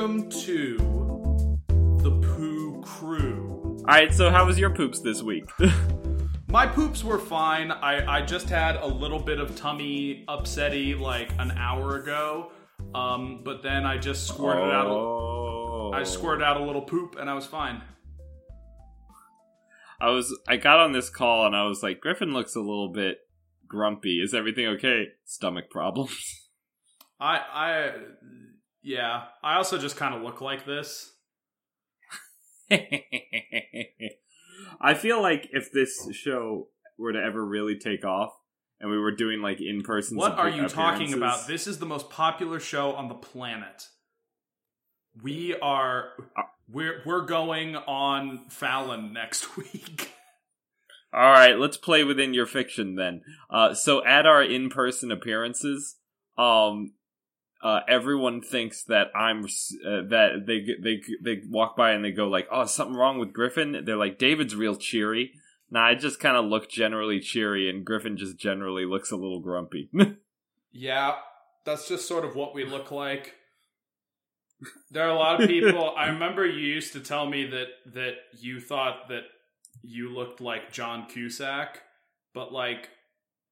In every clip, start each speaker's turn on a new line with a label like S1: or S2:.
S1: Welcome to the Poo Crew.
S2: All right, so how was your poops this week?
S1: My poops were fine. I, I just had a little bit of tummy upsetty like an hour ago. Um, but then I just squirted out a,
S2: oh.
S1: I squirted out a little poop and I was fine.
S2: I was I got on this call and I was like, Griffin looks a little bit grumpy. Is everything okay? Stomach problems.
S1: I I yeah. I also just kind of look like this.
S2: I feel like if this show were to ever really take off and we were doing like in person
S1: What are you talking about? This is the most popular show on the planet. We are we're we're going on Fallon next week.
S2: All right, let's play within your fiction then. Uh, so at our in-person appearances, um, uh, everyone thinks that I'm uh, that they they they walk by and they go like, "Oh, something wrong with Griffin." They're like, "David's real cheery." Nah, I just kind of look generally cheery, and Griffin just generally looks a little grumpy.
S1: Yeah, that's just sort of what we look like. There are a lot of people. I remember you used to tell me that that you thought that you looked like John Cusack, but like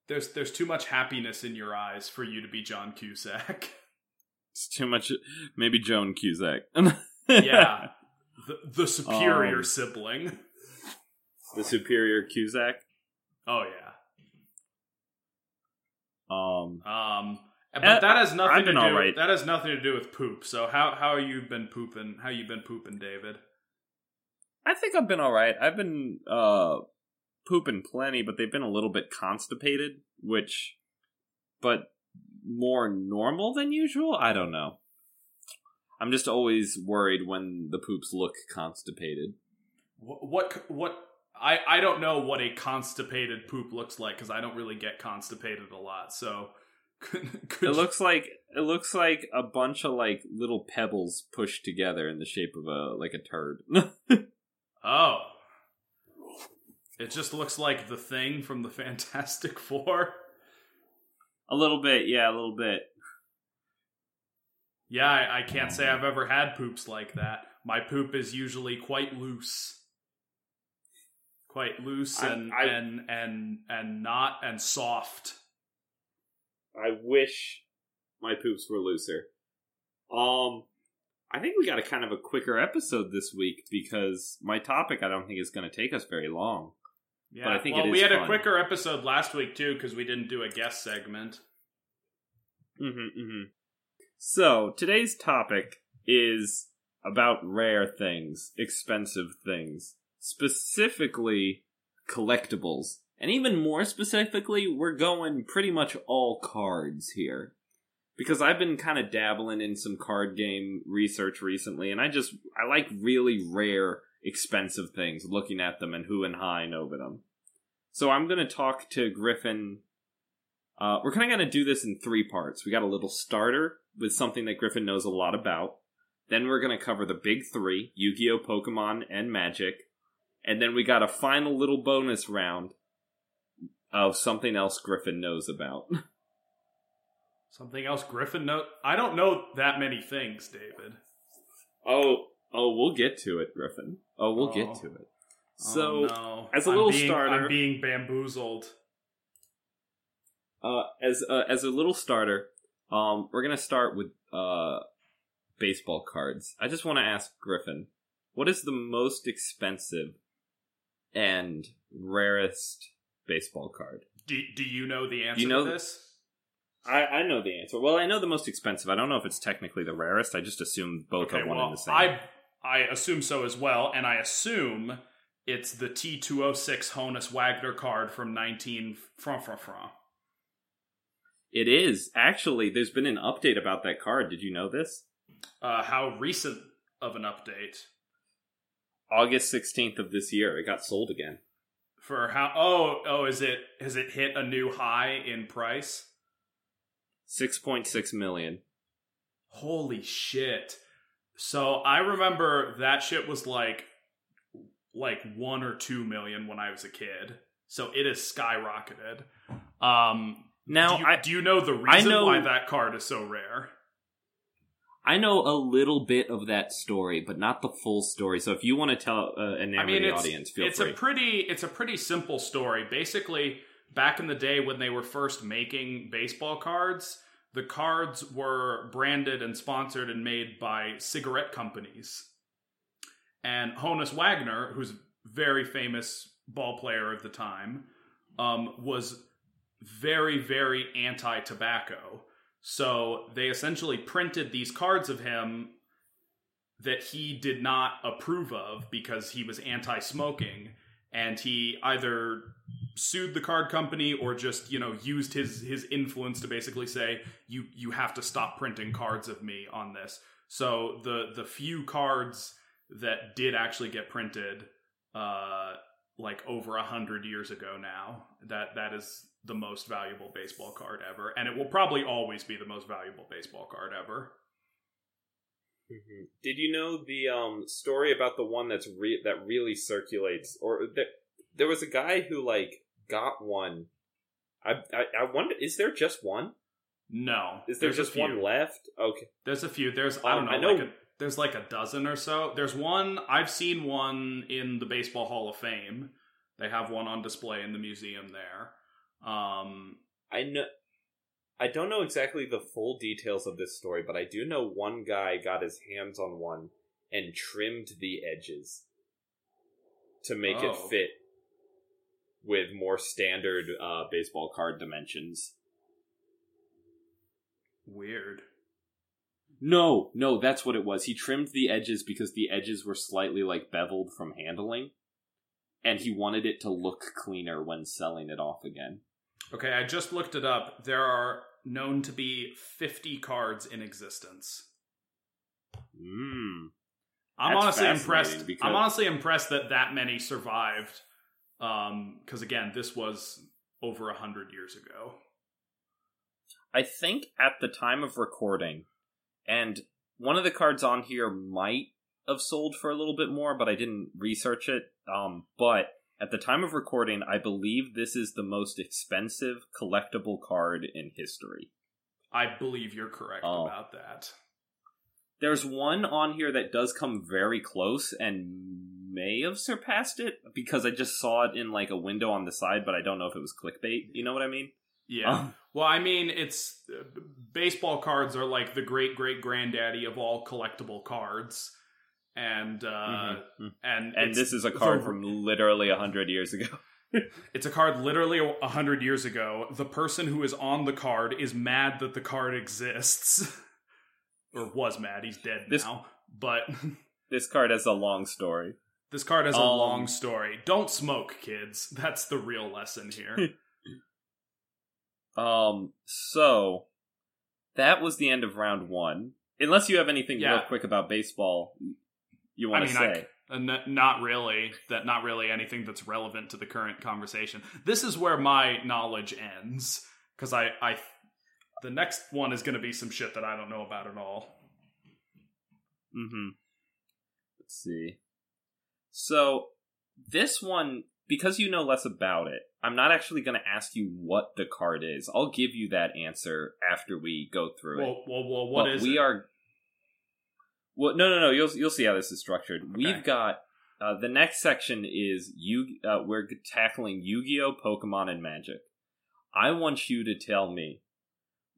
S1: there's there's too much happiness in your eyes for you to be John Cusack.
S2: it's too much. Maybe Joan Cusack.
S1: yeah, the the superior
S2: Um,
S1: sibling.
S2: the superior Cusack.
S1: Oh yeah.
S2: Um,
S1: Um, but
S2: Uh,
S1: that has nothing
S2: I've
S1: to do.
S2: alright.
S1: That has nothing to do with poop. So how how you been pooping? How you been pooping, David?
S2: I think I've been all right. I've been uh pooping plenty, but they've been a little bit constipated, which but more normal than usual. I don't know. I'm just always worried when the poops look constipated.
S1: What what, what I I don't know what a constipated poop looks like because I don't really get constipated a lot. So could, could
S2: It
S1: you-
S2: looks like it looks like a bunch of like little pebbles pushed together in the shape of a like a turd.
S1: oh. It just looks like the thing from the Fantastic Four.
S2: A little bit, yeah, a little bit.
S1: Yeah, I, I can't say I've ever had poops like that. My poop is usually quite loose, quite loose
S2: I-
S1: and
S2: I-
S1: and and and not and soft.
S2: I wish my poops were looser. Um, I think we got a kind of a quicker episode this week because my topic I don't think is going to take us very long.
S1: Yeah,
S2: But I think
S1: well, we had a quicker episode last week too because we didn't do a guest segment.
S2: Mm-hmm, mm-hmm. So today's topic is about rare things, expensive things, specifically collectibles. And even more specifically, we're going pretty much all cards here. Because I've been kind of dabbling in some card game research recently, and I just, I like really rare, expensive things, looking at them and who and how I know them. So I'm going to talk to Griffin uh, we're kind of going to do this in three parts. We got a little starter with something that Griffin knows a lot about. Then we're going to cover the big three Yu Gi Oh!, Pokemon, and Magic. And then we got a final little bonus round of something else Griffin knows about.
S1: Something else, Griffin. No, I don't know that many things, David.
S2: oh, oh, we'll get to it, Griffin. Oh, we'll
S1: Oh.
S2: get to it. So,
S1: oh, no.
S2: as a
S1: I'm
S2: little
S1: being-
S2: starter-
S1: I'm being bamboozled.
S2: uh, as uh, as a little starter, um, we're gonna start with uh, baseball cards. I just want to ask Griffin, what is the most expensive and rarest baseball card?
S1: Do, do you know the answer
S2: You know-
S1: to this?
S2: I, I know the answer. Well, I know the most expensive. I don't know if it's technically the rarest. I just assume both
S1: Okay,
S2: are one
S1: well,
S2: and the same.
S1: I I assume so as well, and I assume it's the T two hundred six Honus Wagner card from nineteen from from from.
S2: It is actually. There's been an update about that card. Did you know this?
S1: Uh, how recent of an update
S2: August sixteenth of this year, it got sold again.
S1: for how? Oh, oh, is it has it hit a new high in price?
S2: Six point six million.
S1: Holy shit! So I remember that shit was like like one or two million when I was a kid. So it has skyrocketed. Um,
S2: Now
S1: do you,
S2: I
S1: do you know the reason
S2: know-
S1: why that card is so rare?
S2: I know a little bit of that story, but not the full story. So if you want to tell uh, an
S1: I mean,
S2: the
S1: it's,
S2: audience, feel
S1: it's
S2: free.
S1: a pretty it's a pretty simple story. Basically, back in the day when they were first making baseball cards, the cards were branded and sponsored and made by cigarette companies. And Honus Wagner, who's a very famous ball player of the time, um, was very, very anti tobacco. So they essentially printed these cards of him that he did not approve of because he was anti smoking. And he either sued the card company or just, you know, used his, his influence to basically say, you, you have to stop printing cards of me on this. So the, the few cards that did actually get printed, uh, like over a hundred years ago now, that, that is the most valuable baseball card ever, and it will probably always be the most valuable baseball card ever.
S2: Mm-hmm. Did you know the um, story about the one that's re- that really circulates? Or th- there was a guy who like got one. I, I I wonder, is there just one?
S1: No,
S2: Is there just one left? Okay.
S1: There's a few. There's I don't
S2: Um,
S1: know.
S2: I know-
S1: Like a, there's like a dozen or so. There's one I've seen one in the Baseball Hall of Fame. They have one on display in the museum there. Um,
S2: I know. I don't know exactly the full details of this story, but I do know one guy got his hands on one and trimmed the edges to make it
S1: Oh.
S2: fit with more standard uh, baseball card dimensions.
S1: weird.
S2: No, no, that's what it was. He trimmed the edges because the edges were slightly like beveled from handling, and he wanted it to look cleaner when selling it off again.
S1: Okay, I just looked it up. There are known to be 50 cards in existence.
S2: Mm.
S1: I'm honestly impressed.
S2: because-
S1: I'm honestly impressed that that many survived. Um, because again, this was over a hundred years ago.
S2: I think at the time of recording, and one of the cards on here might have sold for a little bit more, but I didn't research it. Um, but at the time of recording, I believe this is the most expensive collectible card in history.
S1: I believe you're correct
S2: Oh.
S1: about that.
S2: There's one on here that does come very close and may have surpassed it because I just saw it in like a window on the side, but I don't know if it was clickbait. You know what I mean?
S1: Yeah.
S2: Um,
S1: Well, I mean, it's uh, baseball cards are like the great great granddaddy of all collectible cards, and uh,
S2: mhm.
S1: and
S2: And this is a card
S1: the-
S2: from literally a hundred years ago.
S1: It's a card literally a hundred years ago. The person who is on the card is mad that the card exists, or was mad. He's dead
S2: This-
S1: now. But
S2: This card has a long story.
S1: this card has a
S2: Um,
S1: long story. Don't smoke, kids. That's the real lesson here.
S2: Um, so that was the end of round one. Unless you have anything real quick about baseball you want
S1: I
S2: to
S1: mean, I-
S2: say.
S1: Uh, n- not really. That not really anything that's relevant to the current conversation. This is where my knowledge ends because I, I, the next one is going to be some shit that I don't know about at all.
S2: Mm-hmm. Let's see. So this one, because you know less about it, I'm not actually going to ask you what the card is. I'll give you that answer after we go through it.
S1: Well, well, well, what
S2: But
S1: is
S2: we
S1: it?
S2: are well no no no you'll you'll see how this is structured
S1: Okay.
S2: we've got uh, the next section is you uh, we're tackling yu-gi-oh pokemon and magic i want you to tell me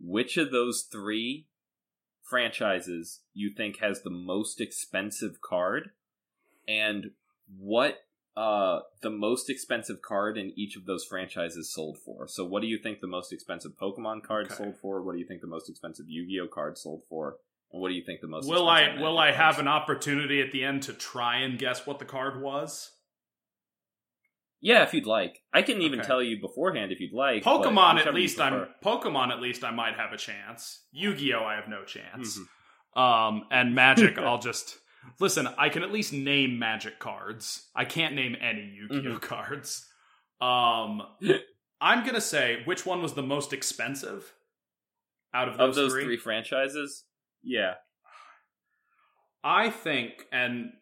S2: which of those three franchises you think has the most expensive card and what uh the most expensive card in each of those franchises sold for so what do you think the most expensive pokemon card
S1: Okay.
S2: sold for what do you think the most expensive yu-gi-oh card sold for and what do you think the most
S1: Will I will I have an opportunity at the end to try and guess what the card was?
S2: Yeah if you'd like i can even
S1: Okay.
S2: tell you beforehand if you'd like
S1: Pokemon at least I'm. Pokemon at least I might have a chance. Yu-Gi-Oh I have no chance.
S2: Mhm.
S1: Um and Magic I'll just Listen, I can at least name Magic cards. I can't name any Yu-Gi-Oh
S2: Mhm.
S1: cards. Um I'm going to say which one was the most expensive out of those,
S2: of those
S1: three?
S2: three franchises yeah
S1: I think, and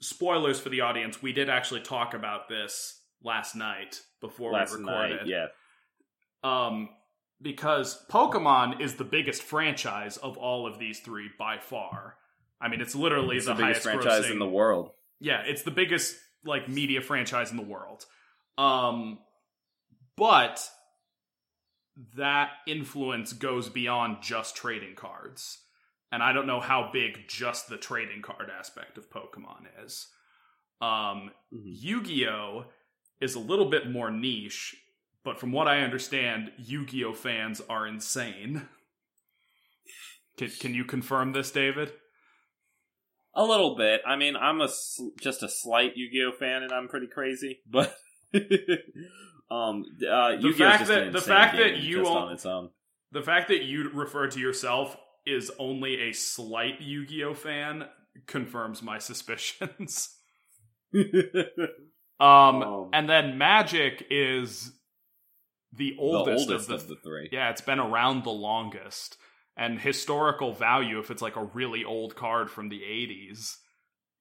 S1: spoilers for the audience, we did actually talk about this last night before
S2: last
S1: we recorded.
S2: night yeah
S1: Um, because Pokemon is the biggest franchise of all of these three by far. I mean, it's literally
S2: It's
S1: the,
S2: the, biggest
S1: highest
S2: franchise
S1: grossing-
S2: in the world.
S1: Yeah, it's the biggest like media franchise in the world. Um but that influence goes beyond just trading cards. And I don't know how big just the trading card aspect of Pokemon is. Um
S2: Mhm.
S1: Yu-Gi-Oh is a little bit more niche, but from what I understand, Yu-Gi-Oh fans are insane. Can, can you confirm this, David?
S2: A little bit. I mean, I'm a just a slight Yu-Gi-Oh fan, and I'm pretty crazy. But um, uh, Yu-Gi-Oh
S1: fact that- the fact that you
S2: on its own.
S1: The fact that you refer to yourself is only a slight Yu-Gi-Oh fan confirms my suspicions. Um,
S2: Um,
S1: and then Magic is the oldest,
S2: the oldest
S1: of
S2: of
S1: the,
S2: the three.
S1: yeah, it's been around the longest. And historical value, if it's like a really old card from the 80s,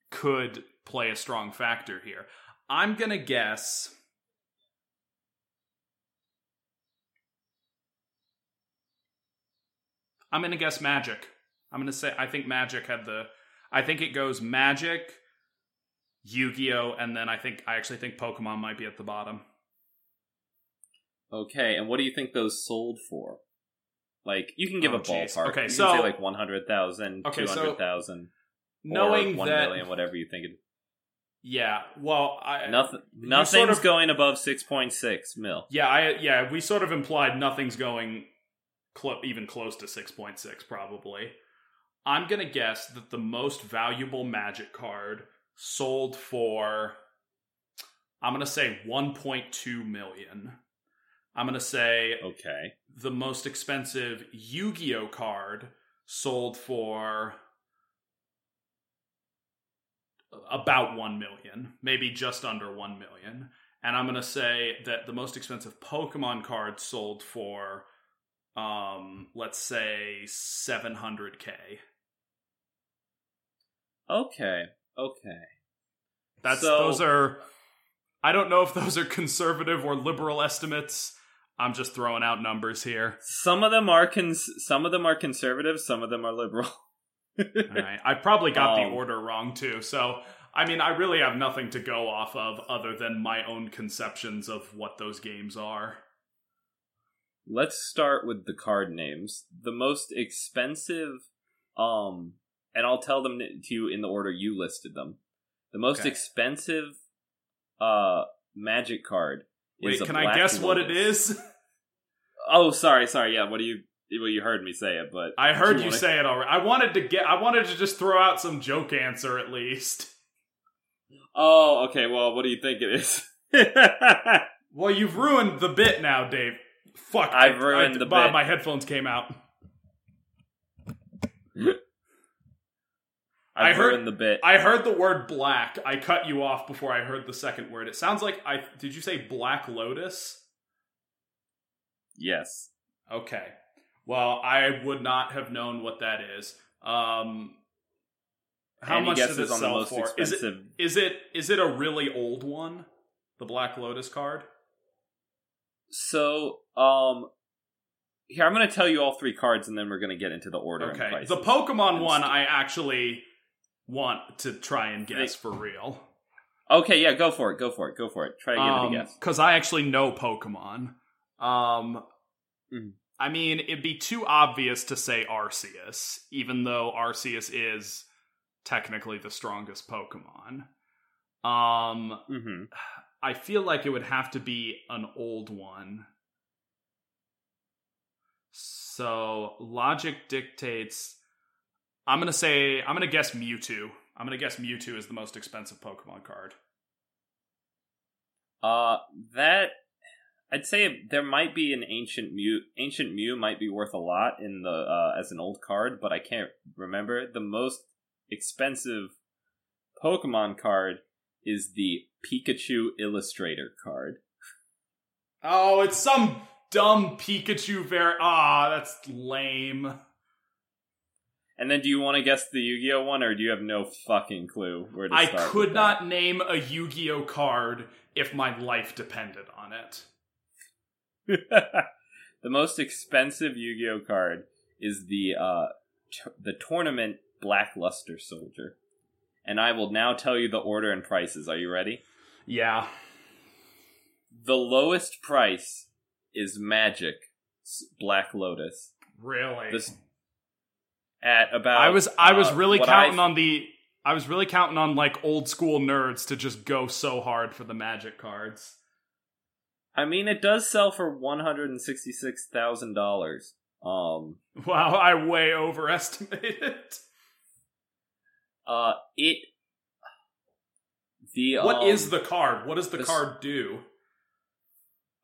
S1: could play a strong factor here. I'm gonna guess. I'm gonna guess Magic. I'm gonna say I think Magic had the. I think it goes Magic, Yu-Gi-Oh, and then I think I actually think Pokemon might be at the bottom.
S2: Okay, and what do you think those sold for? Like, you can give
S1: Oh,
S2: a
S1: jeez.
S2: ballpark.
S1: Okay,
S2: you
S1: so-
S2: like one hundred thousand,
S1: Okay,
S2: two
S1: so
S2: hundred thousand,
S1: Knowing
S2: one
S1: that,
S2: million, whatever you think. It,
S1: yeah. Well, I
S2: nothing, nothing's
S1: sort of-
S2: going above six point six mil.
S1: Yeah, I yeah, we sort of implied nothing's going clo- even close to 6.6 probably. I'm to guess that the most valuable magic card sold for I'm going to say 1.2 million. I'm going to say
S2: Okay,
S1: the most expensive Yu-Gi-Oh card sold for about 1 million, maybe just under 1 million. And I'm going to say that the most expensive Pokemon card sold for um let's say 700k.
S2: okay, okay.
S1: That's
S2: So-
S1: those are I don't know if those are conservative or liberal estimates. I'm just throwing out numbers here.
S2: Some of them are cons- some of them are conservative, some of them are liberal.
S1: All right. I probably got
S2: Um,
S1: the order wrong too. So, I mean, I really have nothing to go off of other than my own conceptions of what those games are.
S2: Let's start with the card names. The most expensive, um, and I'll tell them to you in the order you listed them. The most
S1: Okay.
S2: expensive, uh, magic card
S1: Wait, can I guess what it is?
S2: Oh, sorry, sorry. Yeah, what do you? Well, you heard me say it, but
S1: I heard you
S2: wanna-
S1: say it already. I wanted to get I wanted to just throw out some joke answer at least.
S2: Oh, okay. Well, what do you think it is?
S1: Well, you've ruined the bit now, Dave. Fuck.
S2: I've
S1: I-
S2: ruined
S1: I-
S2: the
S1: Bob,
S2: bit.
S1: My headphones came out. I
S2: I've
S1: heard-
S2: the bit.
S1: I heard the word black. I cut you off before I heard the second word. It sounds like I did you say Black Lotus?
S2: yes.
S1: Okay. Well, I would not have known what that is. Um how
S2: Any
S1: much does it
S2: guesses on the
S1: sell for? Is it is it is it a really old one? The Black Lotus card?
S2: So, um, here I'm going to tell you all three cards, and then we're going to get into the order.
S1: Okay. The Pokemon one I actually want to try and guess for real.
S2: Okay, yeah, go for it. Go for it. Go for it. Try to give it a guess.
S1: Because I actually know Pokemon. Um,
S2: Mhm.
S1: I mean, it'd be too obvious to say Arceus, even though Arceus is technically the strongest Pokemon. Um,
S2: hmm
S1: I feel like it would have to be an old one. So logic dictates. I'm gonna say I'm gonna guess Mewtwo. I'm gonna guess Mewtwo is the most expensive Pokemon card.
S2: Uh, that I'd say there might be an ancient Mew. Ancient Mew might be worth a lot in the uh, as an old card, but I can't remember. The most expensive Pokemon card is the Pikachu Illustrator card.
S1: Oh, it's some dumb Pikachu var. Ah, that's lame.
S2: And then, do you want to guess the Yu-Gi-Oh one, or do you have no fucking clue where to
S1: I
S2: start?
S1: I
S2: could
S1: not name a Yu-Gi-Oh card if my life depended on it.
S2: The most expensive Yu-Gi-Oh card is the uh t- the tournament Blackluster Soldier. And I will now tell you the order and prices. Are you ready?
S1: Yeah.
S2: The lowest price is Magic Black Lotus.
S1: Really?
S2: This at about
S1: I was I was
S2: uh,
S1: really counting
S2: I-
S1: on the I was really counting on like old school nerds to just go so hard for the magic cards.
S2: I mean, it does sell for one hundred and sixty-six thousand dollars. Um,
S1: Wow, I way overestimated.
S2: uh, it. The
S1: What
S2: um,
S1: is the card? What does the
S2: this-
S1: card do?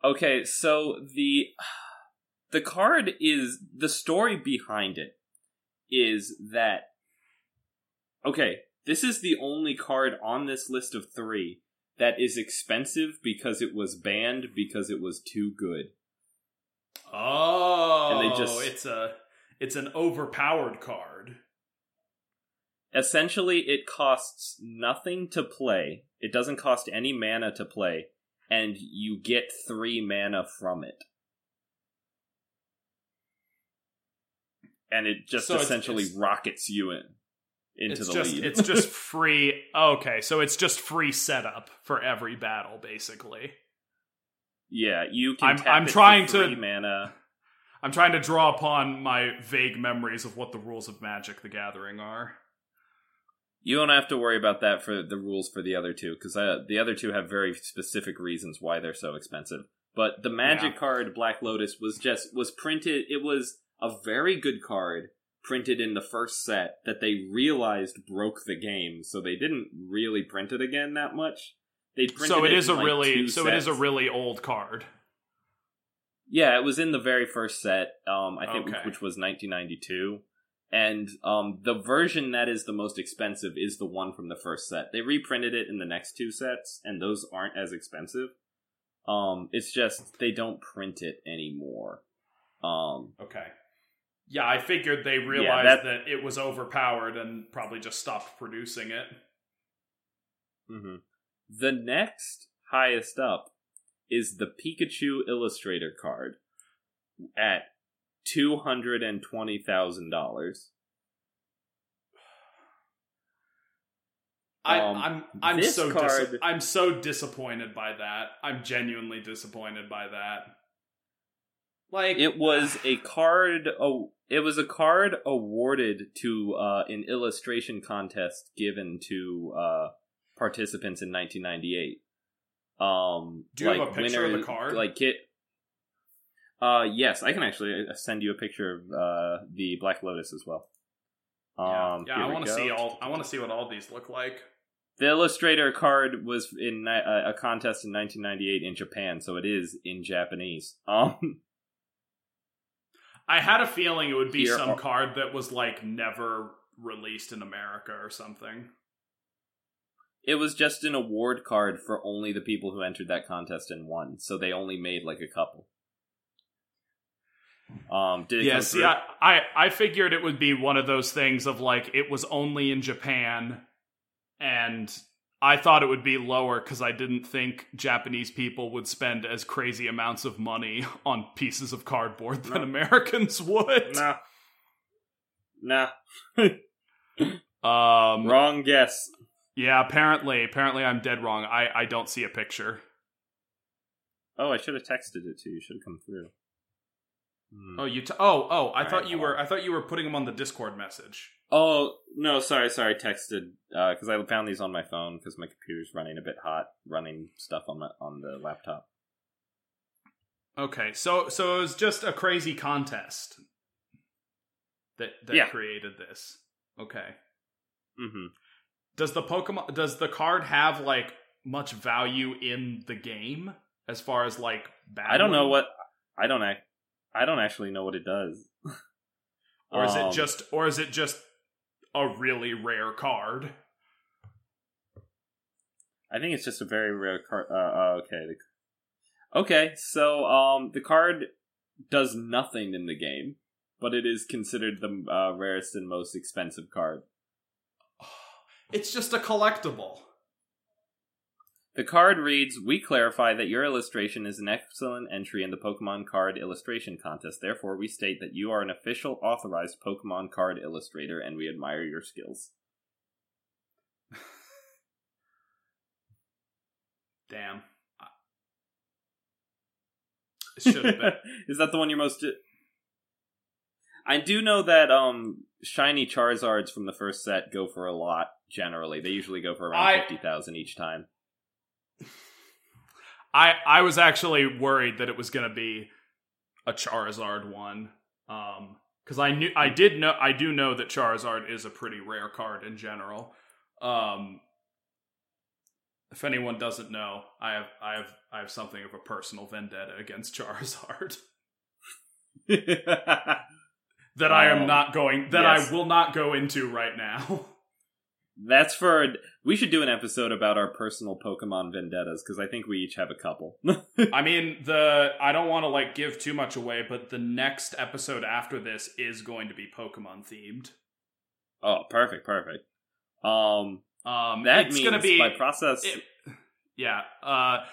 S2: Okay, so the the card is the story behind it is that okay, this is the only card on this list of 3 that is expensive because it was banned because it was too good.
S1: Oh,
S2: And they just-
S1: it's a it's an overpowered card.
S2: Essentially, it costs nothing to play. It doesn't cost any mana to play, and you get 3 mana from it. And it just
S1: So
S2: essentially
S1: it's-
S2: rockets you in into
S1: It's
S2: the
S1: just
S2: lead.
S1: it's just free. Okay, so it's just free setup for every battle, basically.
S2: Yeah, you can.
S1: I'm- I'm trying to-
S2: mana.
S1: I'm trying to draw upon my vague memories of what the rules of Magic: The Gathering are.
S2: You don't have to worry about that for the rules for the other two because uh, the other two have very specific reasons why they're so expensive. But the Magic
S1: Yeah.
S2: card Black Lotus was just was printed. It was a very good card printed in the first set that they realized broke the game, so they didn't really print it again that much. They printed
S1: So it is
S2: in,
S1: a
S2: like,
S1: really so it is a really old card.
S2: Yeah, it was in the very first set. Um, I think
S1: Okay.
S2: which was 1992, and um, the version that is the most expensive is the one from the first set. They reprinted it in the next two sets, and those aren't as expensive. Um, it's just they don't print it anymore. Um,
S1: Okay. Yeah, I figured they realized
S2: that-
S1: that it was overpowered and probably just stopped producing it.
S2: mhm. The next highest up is the Pikachu Illustrator card at two hundred and twenty thousand dollars.
S1: I,
S2: Um,
S1: I'm I'm so dis-
S2: card-
S1: I'm so disappointed by that. I'm genuinely disappointed by that. Like
S2: It was a card. Oh, it was a card awarded to uh, an illustration contest given to uh, participants in 1998. Um,
S1: Do you have
S2: like
S1: a picture of the
S2: winner-
S1: card?
S2: Like kit. Uh, yes, I can actually uh, send you a picture of uh, the Black Lotus as well.
S1: yeah,
S2: Um,
S1: yeah
S2: here
S1: I want to see all. I want to see what all these look like.
S2: The Illustrator card was in uh, a contest in 1998 in Japan, so it is in Japanese. Um,
S1: I had a feeling it would be
S2: Here
S1: some
S2: are-
S1: card that was like never released in America or something.
S2: It was just an award card for only the people who entered that contest and won, so they only made like a couple. Um, did it
S1: Yeah, see. I, I I figured it would be one of those things of like it was only in Japan, and I thought it would be lower because I didn't think Japanese people would spend as crazy amounts of money on pieces of cardboard than
S2: No.
S1: Americans would.
S2: Nah, nah,
S1: Um,
S2: wrong guess.
S1: yeah, apparently, apparently I'm dead wrong. I I don't see a picture.
S2: Oh, I should have texted it to you. Should have come through. Hmm.
S1: Oh, you. T- oh, oh, I
S2: All
S1: thought
S2: right,
S1: you
S2: hold
S1: were. I thought you were putting them on the Discord message.
S2: Oh no, sorry, sorry. Texted because I found these on my phone because my computer's running a bit hot, running stuff on my on the laptop.
S1: Okay, so so it was just a crazy contest that that
S2: Yeah.
S1: created this. Okay.
S2: Mm-hmm.
S1: Does the Pokemon does the card have like much value in the game as far as like
S2: I don't know what I don't act. I don't actually know what it does.
S1: or is
S2: Um,
S1: it just or is it just a really rare card?
S2: I think it's just a very rare card. Uh, uh, okay. Okay, so um, the card does nothing in the game, but it is considered the uh, rarest and most expensive card.
S1: It's just a collectible.
S2: The card reads We clarify that your illustration is an excellent entry in the Pokemon card illustration contest. Therefore, we state that you are an official authorized Pokemon card illustrator and we admire your skills.
S1: Damn. Should have been.
S2: is that the one you're most. I do know that um shiny Charizards from the first set go for a lot generally. They usually go for around
S1: I-
S2: 50,000 each time.
S1: I I was actually worried that it was going to be a Charizard one. Um cuz I knew I did know I do know that Charizard is a pretty rare card in general. Um if anyone doesn't know, I have I have I have something of a personal vendetta against Charizard that I am
S2: Um,
S1: not going that
S2: yes.
S1: I will not go into right now.
S2: That's for. We should do an episode about our personal Pokemon vendettas because I think we each have a couple.
S1: I mean, the I don't want to like give too much away, but the next episode after this is going to be Pokemon themed.
S2: oh, perfect, perfect. Um,
S1: Um,
S2: that
S1: it's
S2: means
S1: gonna be
S2: by process.
S1: it- yeah. Uh,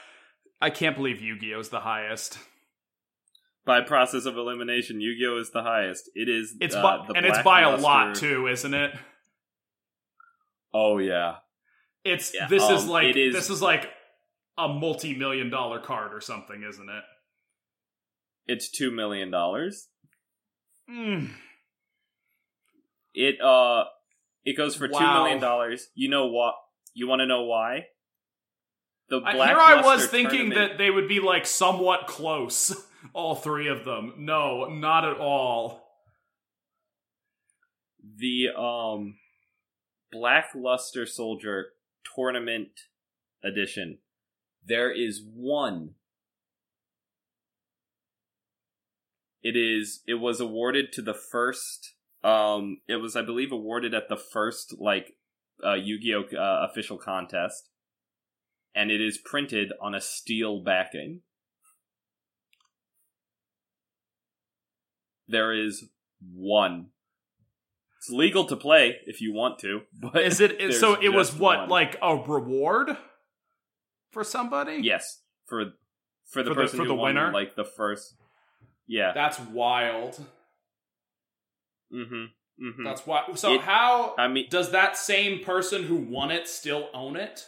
S1: I can't believe Yu-Gi-Oh's the highest.
S2: by process of elimination, Yu-Gi-Oh is the highest. It is.
S1: It's
S2: uh,
S1: by,
S2: the
S1: and it's by a lot too, isn't it?
S2: Oh yeah,
S1: It's
S2: Yeah,
S1: this is
S2: um,
S1: like
S2: it is-
S1: this is like a multi-million dollar card or something, isn't it?
S2: it's two million dollars.
S1: Mm.
S2: It uh, it goes for two
S1: Wow.
S2: million dollars. You know what? You want to know why? The
S1: I-
S2: Black
S1: Here I was thinking that they would be like somewhat close, all three of them. No, not at all.
S2: the um Black Luster Soldier tournament edition. There is one. It is it was awarded to the first um it was I believe awarded at the first like uh Yu-Gi-Oh uh, official contest and it is printed on a steel backing. There is one it's legal to play if you want to, but
S1: Is it so? It was what
S2: one.
S1: like a reward for somebody?
S2: yes for for the
S1: For the-
S2: person
S1: for
S2: who
S1: the
S2: won,
S1: winner?
S2: like the first. Yeah.
S1: that's wild.
S2: mm-hmm. Mm-hmm.
S1: That's why. So
S2: It-
S1: how
S2: I mean,
S1: does that same person who won it still own it?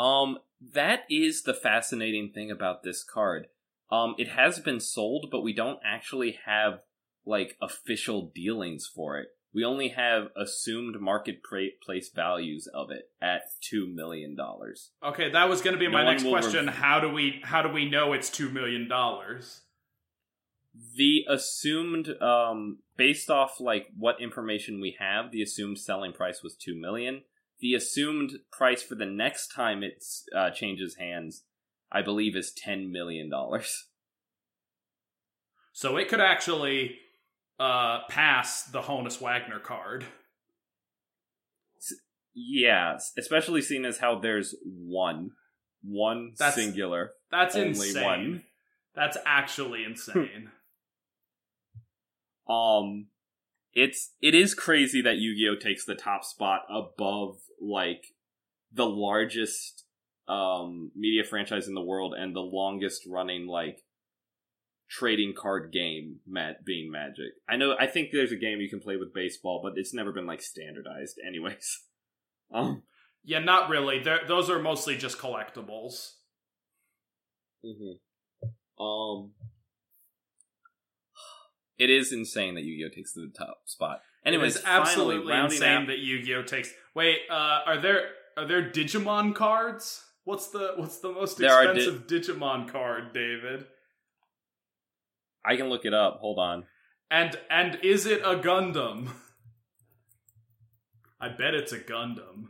S2: um, that is the fascinating thing about this card. Um, it has been sold, but we don't actually have like official dealings for it. We only have assumed market place values of it at two million dollars.
S1: Okay, that was going to be
S2: No
S1: my next question.
S2: rev-
S1: how do we how do we know it's two million dollars?
S2: The assumed, um, based off like what information we have, the assumed selling price was two million. The assumed price for the next time it uh, changes hands, I believe, is ten million dollars.
S1: So it could actually uh, pass the Honus Wagner card.
S2: Yeah, especially seeing as how there's one, one
S1: That's-
S2: singular.
S1: That's
S2: Only
S1: insane.
S2: one.
S1: That's actually insane.
S2: Um, it's it is crazy that Yu-Gi-Oh takes the top spot above like the largest um media franchise in the world and the longest running like trading card game mat being Magic. I know I think there's a game you can play with baseball, but it's never been like standardized anyways. Um
S1: yeah, not really. They're, those are mostly just collectibles.
S2: um it is insane that Yu-Gi-Oh takes the top spot. Anyways,
S1: absolutely insane
S2: out-
S1: that Yu-Gi-Oh takes. Wait, uh, are there are there Digimon cards? What's the what's the most
S2: There are di-
S1: expensive Digimon card, David?
S2: I can look it up. Hold on.
S1: And and is it a Gundam? I bet it's a Gundam.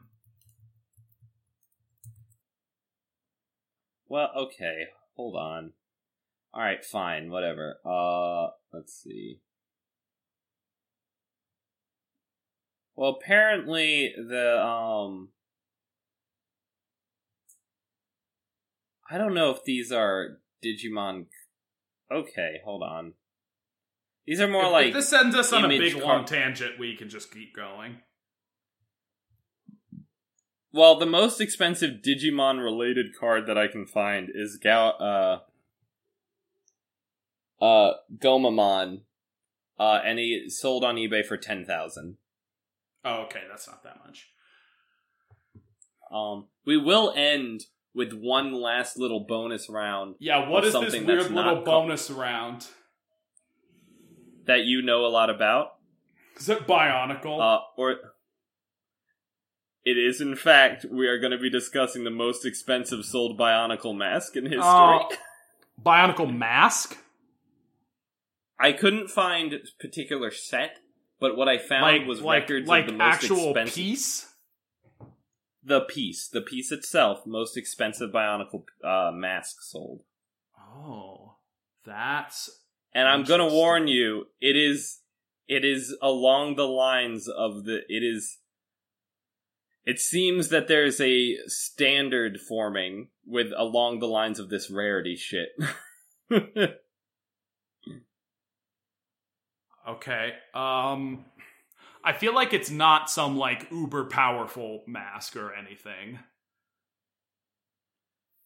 S2: Well, okay. Hold on. All right, fine, whatever. Uh, let's see. Well, apparently the um I don't know if these are Digimon Okay, hold on. These are more
S1: if,
S2: like
S1: if this sends us on a big
S2: car-
S1: long tangent, we can just keep going.
S2: well, the most expensive Digimon related card that I can find is Gal uh uh Gomamon. Uh and he sold on eBay for 10,000.
S1: Oh, okay, that's not that much.
S2: Um we will end with one last little bonus round
S1: Yeah, what
S2: Of
S1: this
S2: something
S1: weird little bonus round?
S2: that you know a lot about.
S1: Is it Bionicle?
S2: Uh or it is in fact we are going to be discussing the most expensive sold Bionicle mask in history.
S1: Oh. Bionicle Mask?
S2: I couldn't find a particular set, but what I found
S1: Like,
S2: was
S1: like,
S2: records
S1: like
S2: of the most
S1: actual
S2: expensive
S1: piece?
S2: The piece, the piece itself, most expensive Bionicle uh, mask sold.
S1: Oh, that's
S2: And I'm gonna warn you, it is it is along the lines of the it is it seems that there's a standard forming with along the lines of this rarity shit.
S1: okay. Um, I feel like it's not some like uber powerful mask or anything.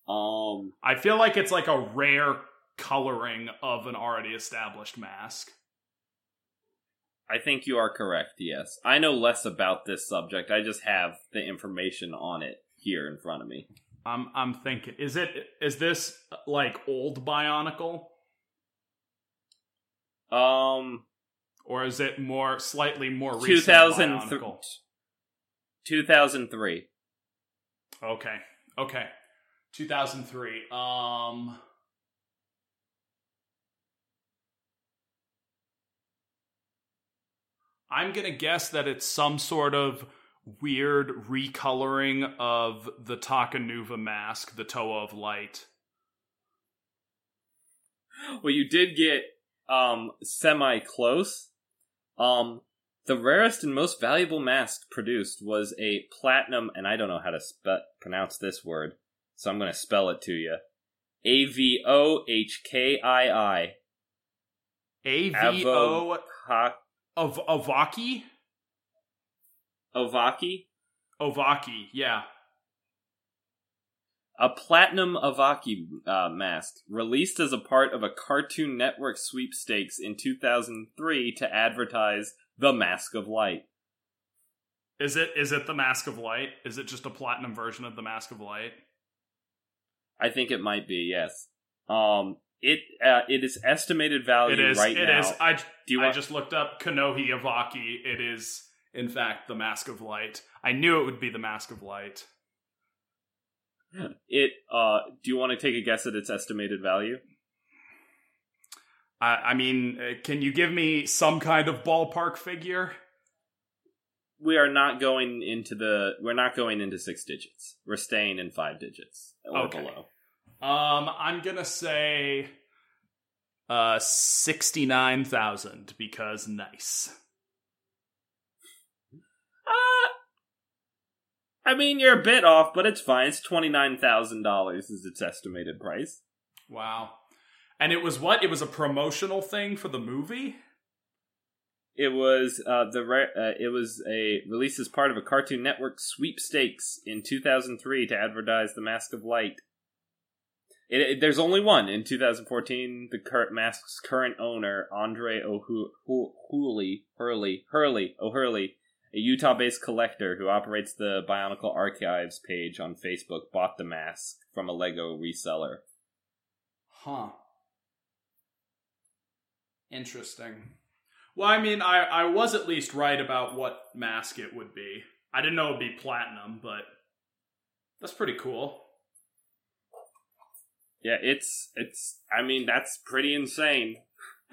S2: um
S1: I feel like it's like a rare coloring of an already established mask.
S2: I think you are correct, yes. I know less about this subject. I just have the information on it here in front of me.
S1: I'm I'm thinking is it is this like old Bionicle
S2: Um
S1: or is it more slightly more recent
S2: 2003
S1: Bionicle?
S2: 2003.
S1: Okay. Okay. 2003. Um I'm going to guess that it's some sort of weird recoloring of the Takanuva mask, the Toa of Light.
S2: Well, you did get um semi close. Um the rarest and most valuable mask produced was a platinum and I don't know how to spe- pronounce this word, so I'm going to spell it to you. A V O H K I I.
S1: AVO
S2: Ha
S1: of Avaki?
S2: Ovaki?
S1: Ovaki, yeah.
S2: A platinum Avohkii uh, mask, released as a part of a Cartoon Network sweepstakes in 2003 to advertise The Mask of Light.
S1: Is it is it the Mask of Light? Is it just a platinum version of the Mask of Light?
S2: I think it might be, yes. Um, it uh, it is estimated value
S1: It is.
S2: right
S1: It
S2: now.
S1: is. I
S2: Do you
S1: I
S2: want?
S1: just looked up Kanohi Avohkii. It is in fact the Mask of Light. I knew it would be the Mask of Light.
S2: It. Uh, do you want to take a guess at its estimated value?
S1: I, I mean, uh, can you give me some kind of ballpark figure?
S2: We are not going into the. We're not going into six digits. We're staying in five digits or
S1: Okay.
S2: below.
S1: Um, I'm gonna say uh sixty nine thousand because nice.
S2: Uh, I mean, you're a bit off, but it's fine. It's twenty nine thousand dollars is its estimated price.
S1: Wow. And it was what? It was a promotional thing for the movie.
S2: It was uh, the re- uh, it was a released as part of a Cartoon Network sweepstakes in 2003 to advertise the Mask of Light. It, it- there's only one in 2014. The current mask's current owner, Andre O'Hurley, Hurley, Hurley, O'Hurley, a Utah-based collector who operates the Bionicle Archives page on Facebook, bought the mask from a Lego reseller.
S1: Huh. Interesting. Well, I mean, I, I was at least right about what mask it would be. I didn't know it would be platinum, but that's pretty cool.
S2: Yeah, it's it's. I mean, that's pretty insane.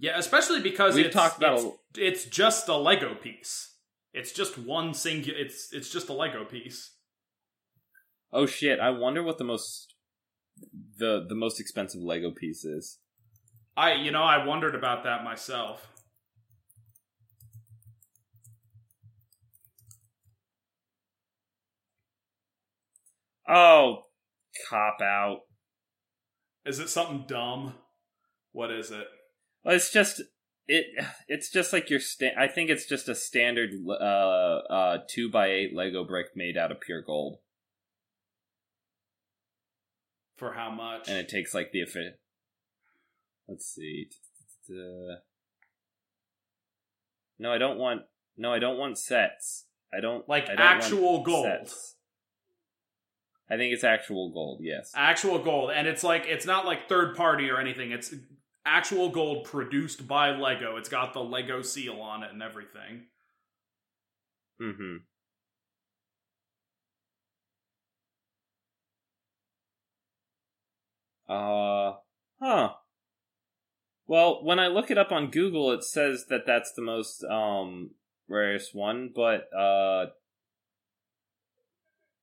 S1: Yeah, especially because
S2: We've
S1: it's,
S2: talked about
S1: it's,
S2: a-
S1: it's just a Lego piece. It's just one singular. It's it's just a Lego piece.
S2: Oh shit! I wonder what the most the the most expensive Lego piece is.
S1: I you know I wondered about that myself.
S2: Oh, cop out.
S1: Is it something dumb? What is it?
S2: Well, it's just it it's just like your sta- I think it's just a standard uh uh two by eight Lego brick made out of pure gold,
S1: For how much?
S2: and it takes like the efficient. Let's see. No, I don't want. No, I don't want sets. I don't
S1: Like
S2: I don't
S1: actual gold.
S2: sets. I think it's actual gold. Yes.
S1: actual gold and it's like it's not like third party or anything it's actual gold produced by lego it's got the lego seal on it and everything
S2: Mm-hmm. Uh, huh. Well, when I look it up on Google, it says that that's the most um rarest one, but uh,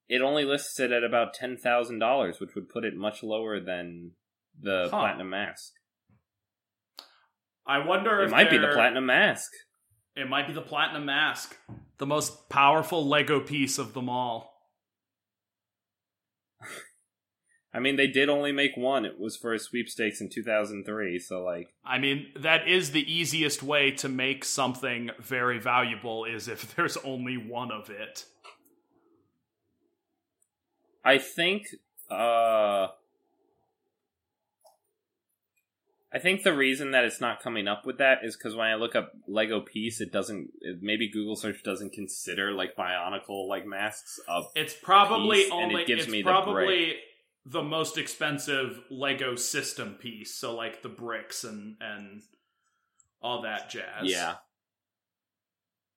S2: it only lists it at about ten thousand dollars, which would put it much lower than the
S1: Huh.
S2: platinum mask.
S1: I wonder if It
S2: might be the platinum mask.
S1: it might be the platinum mask the most powerful lego piece of them all
S2: I mean, they did only make one. It was for a sweepstakes in two thousand three. So, like,
S1: i mean that is the easiest way to make something very valuable is if there's only one of it
S2: I think uh I think the reason that it's not coming up with that is because when I look up Lego piece, it doesn't. It, maybe Google search doesn't consider like bionicle like masks up.
S1: It's probably
S2: piece, and
S1: only
S2: it gives
S1: it's
S2: me the
S1: probably the most expensive Lego system piece, so like the bricks and and all that jazz.
S2: Yeah,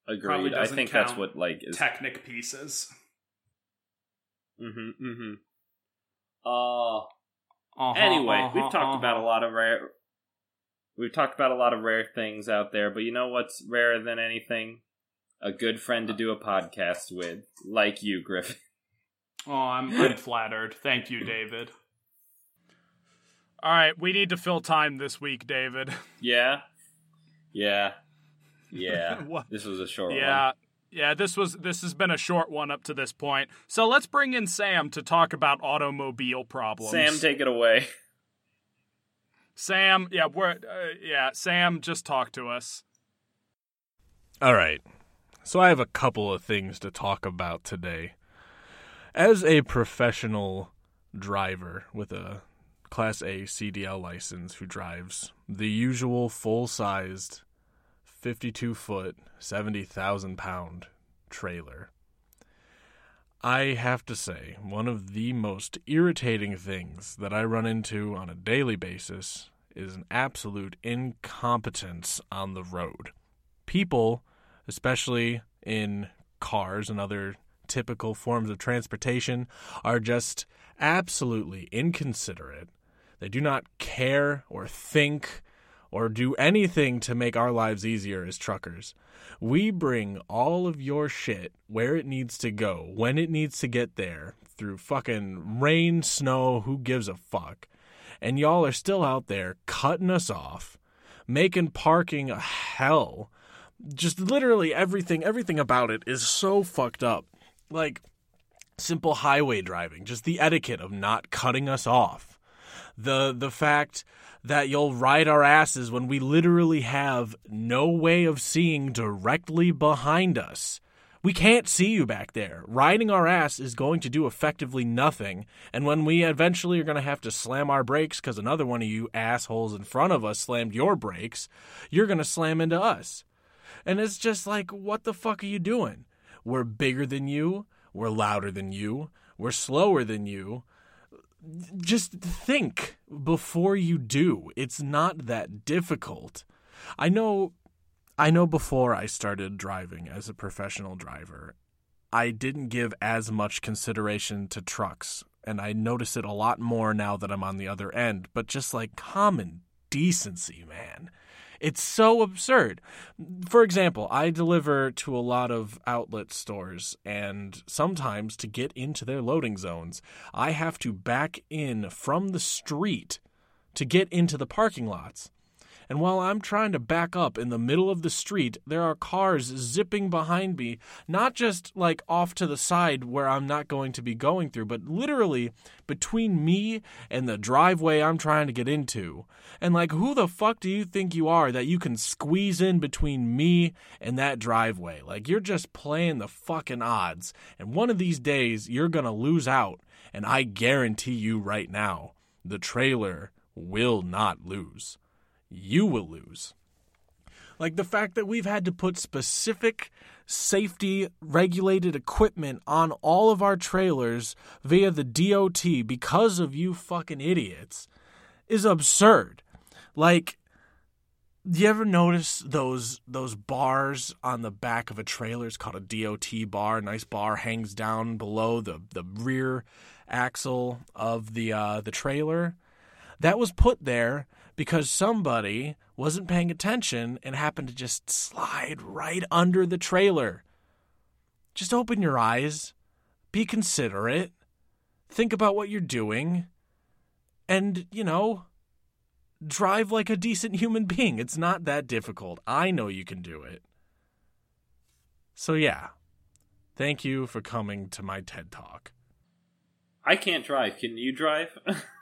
S1: Probably
S2: agreed. I think that's what like is.
S1: Technic pieces.
S2: mm-hmm, mm-hmm. Uh,
S1: Uh-huh,
S2: anyway,
S1: uh-huh,
S2: we've talked about a
S1: uh-huh.
S2: lot of rare. We've talked about a lot of rare things out there, but you know what's rarer than anything? A good friend to do a podcast with, like you, Griffin.
S1: Oh, I'm I'm flattered. Thank you, David. All right, we need to fill time this week, David.
S2: Yeah, yeah, yeah.
S1: What?
S2: this was a short one.
S1: Yeah. Yeah, this was this has been a short one up to this point. So let's bring in Sam to talk about automobile problems.
S2: Sam, take it away.
S1: Sam, yeah, we're uh, yeah, Sam just talk to us.
S3: All right. So I have a couple of things to talk about today. As a professional driver with a Class A CDL license who drives the usual full sized 52 foot, 70,000 pound trailer, I have to say, one of the most irritating things that I run into on a daily basis is an absolute incompetence on the road. People especially in cars and other typical forms of transportation, are just absolutely inconsiderate. They do not care or think or do anything to make our lives easier as truckers. We bring all of your shit where it needs to go, when it needs to get there, through fucking rain, snow, who gives a fuck. And y'all are still out there cutting us off, making parking a hell just literally everything everything about it is so fucked up like simple highway driving just the etiquette of not cutting us off the the fact that you'll ride our asses when we literally have no way of seeing directly behind us we can't see you back there. Riding our ass is going to do effectively nothing. And when we eventually are going to have to slam our brakes because another one of you assholes in front of us slammed your brakes, you're going to slam into us. And it's just like, what the fuck are you doing? We're bigger than you. We're louder than you. We're slower than you. Just think before you do. It's not that difficult. I know I know before I started driving as a professional driver, I didn't give as much consideration to trucks, and I notice it a lot more now that I'm on the other end, but just like common decency, man. It's so absurd. For example, I deliver to a lot of outlet stores, and sometimes to get into their loading zones, I have to back in from the street to get into the parking lots. And while I'm trying to back up in the middle of the street, there are cars zipping behind me, not just like off to the side where I'm not going to be going through, but literally between me and the driveway I'm trying to get into. And like, who the fuck do you think you are that you can squeeze in between me and that driveway? Like, you're just playing the fucking odds. And one of these days, you're gonna lose out. And I guarantee you right now, the trailer will not lose. You will lose. Like the fact that we've had to put specific safety regulated equipment on all of our trailers via the DOT because of you fucking idiots is absurd. Like do you ever notice those those bars on the back of a trailer? It's called a DOT bar. A nice bar hangs down below the, the rear axle of the uh, the trailer. That was put there because somebody wasn't paying attention and happened to just slide right under the trailer. Just open your eyes, be considerate, think about what you're doing, and, you know, drive like a decent human being. It's not that difficult. I know you can do it. So, yeah, thank you for coming to my TED Talk.
S2: I can't drive. Can you drive?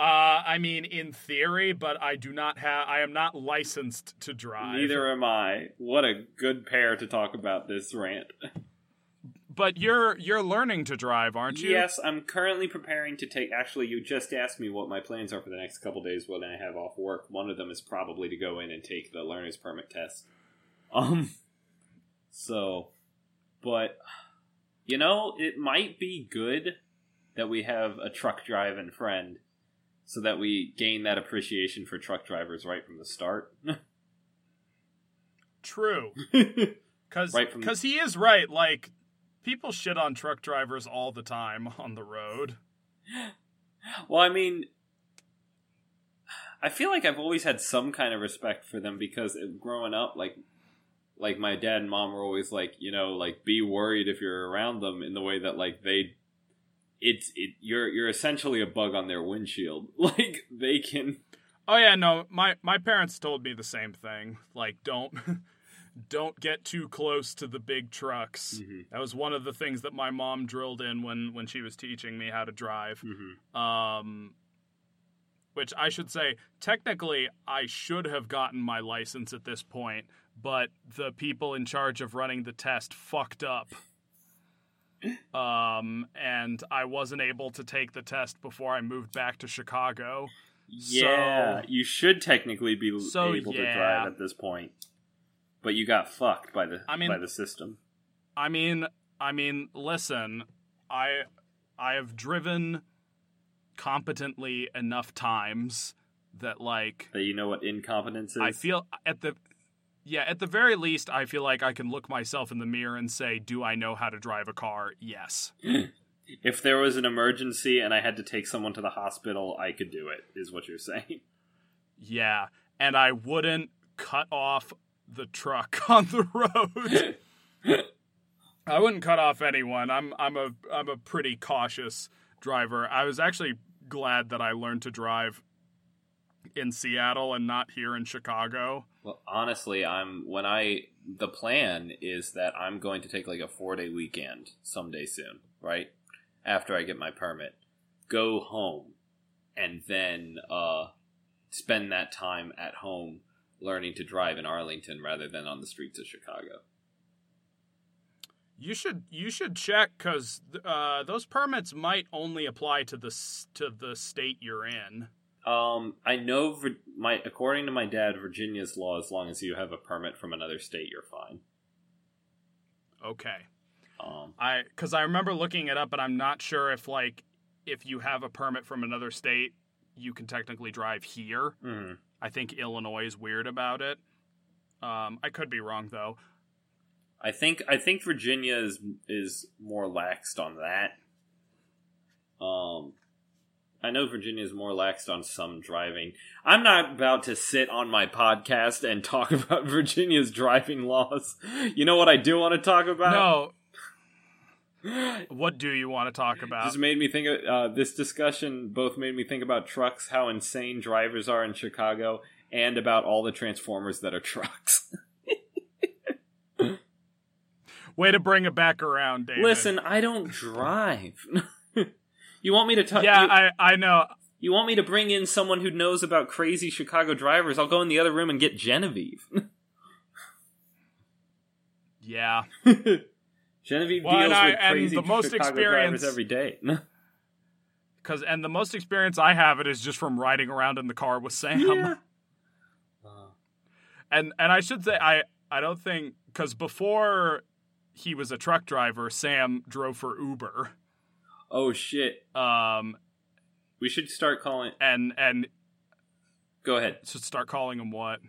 S1: Uh, I mean, in theory, but I do not have. I am not licensed to drive.
S2: Neither am I. What a good pair to talk about this rant.
S1: But you're you're learning to drive, aren't you?
S2: Yes, I'm currently preparing to take. Actually, you just asked me what my plans are for the next couple days when I have off work. One of them is probably to go in and take the learner's permit test. Um, so, but you know, it might be good that we have a truck driving friend so that we gain that appreciation for truck drivers right from the start.
S1: True. Cuz
S2: Right from-
S1: he is right like people shit on truck drivers all the time on the road.
S2: well, I mean, I feel like I've always had some kind of respect for them because growing up, like, like my dad and mom were always like, you know, like be worried if you're around them in the way that like they, it's it you're you're essentially a bug on their windshield. Like they can.
S1: Oh yeah, no, my my parents told me the same thing. Like don't don't get too close to the big trucks.
S2: Mhm.
S1: That was one of the things that my mom drilled in when when she was teaching me how to drive.
S2: Mhm.
S1: Um which I should say technically I should have gotten my license at this point, but the people in charge of running the test fucked up. Um and I wasn't able to take the test before I moved back to Chicago.
S2: Yeah,
S1: So-
S2: you should technically be
S1: So,
S2: able to drive at this point, but you got fucked by the
S1: I mean-
S2: by the system.
S1: I mean, I mean, listen, I I have driven competently enough times that like
S2: That you know what incompetence is.
S1: I feel at the yeah, at the very least I feel like I can look myself in the mirror and say, "Do I know how to drive a car?" Yes.
S2: if there was an emergency and I had to take someone to the hospital, I could do it. Is what you're saying?
S1: Yeah, and I wouldn't cut off the truck on the road. I wouldn't cut off anyone. I'm I'm a I'm a pretty cautious driver. I was actually glad that I learned to drive in Seattle and not here in Chicago.
S2: Well, honestly, I'm when I the plan is that I'm going to take like a four day weekend someday soon, right? After I get my permit, go home, and then uh, spend that time at home learning to drive in Arlington rather than on the streets of Chicago.
S1: You should you should check because uh, those permits might only apply to the to the state you're in.
S2: Um, I know my according to my dad, Virginia's law, as long as you have a permit from another state, you're fine.
S1: Okay.
S2: Um,
S1: I because I remember looking it up, but I'm not sure if like if you have a permit from another state, you can technically drive here.
S2: mhm.
S1: I think Illinois is weird about it. Um, I could be wrong though.
S2: I think I think Virginia is is more laxed on that. Um, I know Virginia is more laxed on some driving. I'm not about to sit on my podcast and talk about Virginia's driving laws. You know what I do want to talk about?
S1: no, what do you want to talk about?
S2: Just made me think of uh, this discussion. Both made me think about trucks, how insane drivers are in Chicago, and about all the Transformers that are trucks.
S3: Way to bring it back around, David.
S2: Listen, I don't drive. You want me to talk?
S3: Yeah,
S2: you,
S3: I I know.
S2: you want me to bring in someone who knows about crazy Chicago drivers? I'll go in the other room and get Genevieve.
S3: Yeah.
S2: Genevieve
S3: Well, and
S2: deals
S3: I-
S2: with
S3: and
S2: crazy
S3: the most
S2: Chicago
S3: experience-
S2: drivers every day.
S3: Cause and the most experience I have it is just from riding around in the car with Sam.
S2: Yeah.
S3: And and I should say I I don't think because before he was a truck driver, Sam drove for Uber.
S2: Oh shit!
S3: Um
S2: We should start calling.
S3: and and
S2: Go ahead.
S3: should start calling him what?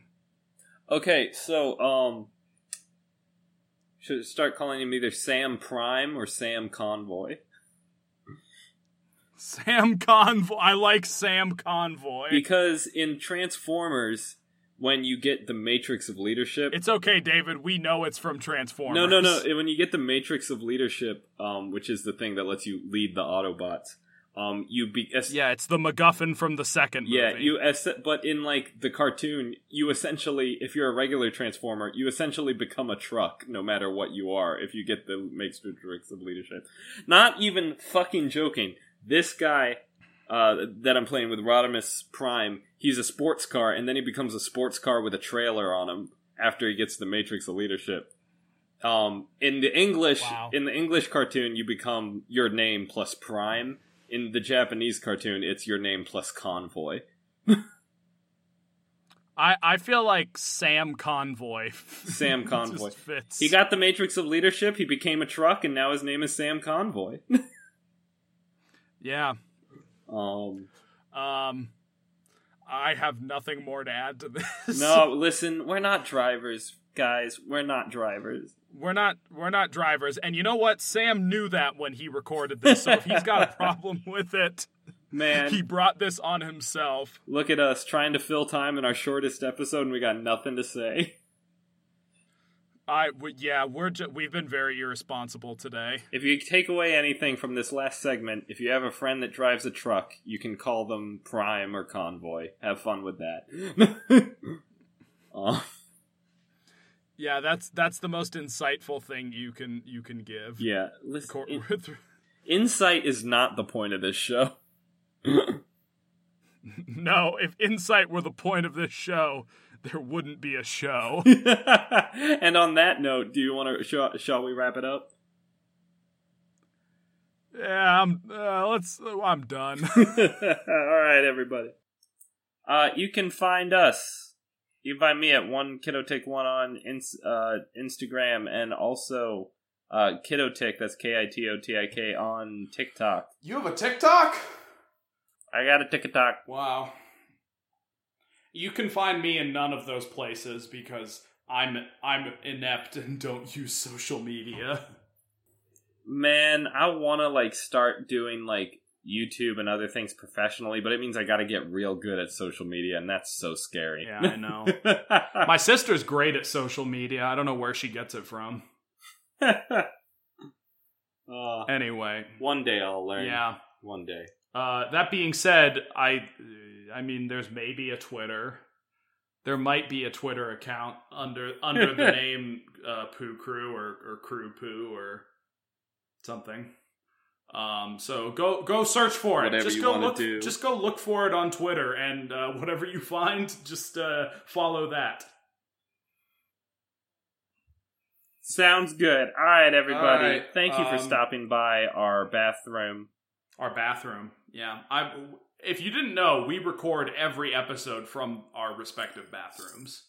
S2: Okay, so um, should start calling him either Sam Prime or Sam Convoy
S3: Sam Convoy. I like Sam Convoy.
S2: because in Transformers, when you get the Matrix of Leadership,
S3: it's okay, David. We know it's from Transformers.
S2: no, no, no. When you get the Matrix of Leadership, um, which is the thing that lets you lead the Autobots, um, you be es-
S3: Yeah, it's the MacGuffin from the second movie.
S2: Yeah, you es- but in like the cartoon, you essentially, if you're a regular transformer, you essentially become a truck, no matter what you are. If you get the matrix of leadership, not even fucking joking. This guy uh, that I'm playing with, Rodimus Prime, he's a sports car, and then he becomes a sports car with a trailer on him after he gets the matrix of leadership. Um, in the English,
S3: Wow.
S2: in the English cartoon, you become your name plus Prime. In the Japanese cartoon, it's your name plus Convoy.
S3: I, I feel like Sam Convoy.
S2: Sam Convoy.
S3: fits.
S2: He got the Matrix of Leadership. He became a truck, and now his name is Sam Convoy.
S3: yeah.
S2: Um,
S3: Um, I have nothing more to add to this.
S2: no, listen, we're not drivers, guys. We're not drivers.
S3: we're not we're not drivers, and you know what? Sam knew that when he recorded this. So if he's got a problem with it,
S2: Man,
S3: he brought this on himself.
S2: look at us trying to fill time in our shortest episode, and we got nothing to say.
S3: I w- yeah, we're ju- we've been very irresponsible today.
S2: If you take away anything from this last segment, if you have a friend that drives a truck, you can call them Prime or Convoy. Have fun with that. uh,
S3: Yeah, that's that's the most insightful thing you can you can give.
S2: yeah, listen.
S3: Cor-
S2: in- insight is not the point of this show.
S3: no, if insight were the point of this show, there wouldn't be a show.
S2: and on that note, do you want to? Shall, shall we wrap it up?
S3: yeah, I'm. Uh, let's. I'm done.
S2: All right, everybody. Uh, you can find us. You can find me at one kiddo take one on ins- uh, Instagram and also uh, kiddo tick. That's K I T O T I K on TikTok.
S1: You have a TikTok?
S2: I got a TikTok.
S1: Wow. You can find me in none of those places because I'm I'm inept and don't use social media.
S2: Man, I want to like start doing like YouTube and other things professionally, but it means I got to get real good at social media, and that's so scary.
S1: Yeah, I know. My sister's great at social media. I don't know where she gets it from.
S2: Uh,
S1: Anyway,
S2: one day I'll learn.
S1: yeah.
S2: One day.
S1: Uh, that being said, I I mean, there's maybe a Twitter. There might be a Twitter account under under the name uh, Poo Crew or, or Crew Poo or something. Um, so go go search for it.
S2: Whatever
S1: just
S2: you
S1: go look.
S2: do.
S1: Just go look for it on Twitter, and uh, whatever you find, just uh, follow that.
S2: Sounds good. All right, everybody.
S1: All right,
S2: Thank you for
S1: um,
S2: stopping by our bathroom.
S1: Our bathroom. Yeah, I. If you didn't know, we record every episode from our respective bathrooms.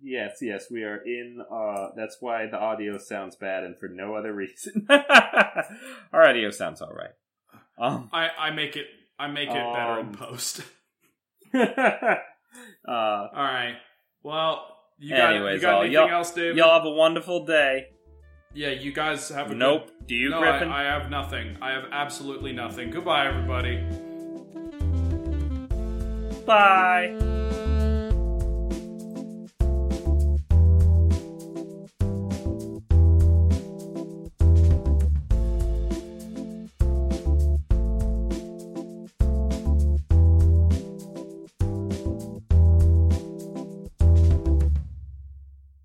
S2: Yes, yes, we are in. Uh, that's why the audio sounds bad, and for no other reason. our audio sounds all right. Um,
S1: I, I make it I make it better in
S2: Um,
S1: post.
S2: uh,
S1: All right. Well, you got,
S2: Anyways,
S1: you got anything else, David?
S2: y'all have a wonderful day.
S1: Yeah, you guys have a
S2: Nope.
S1: Good...
S2: Do you,
S1: no,
S2: Griffin?
S1: I, I have nothing. I have absolutely nothing. Goodbye, everybody.
S2: Bye.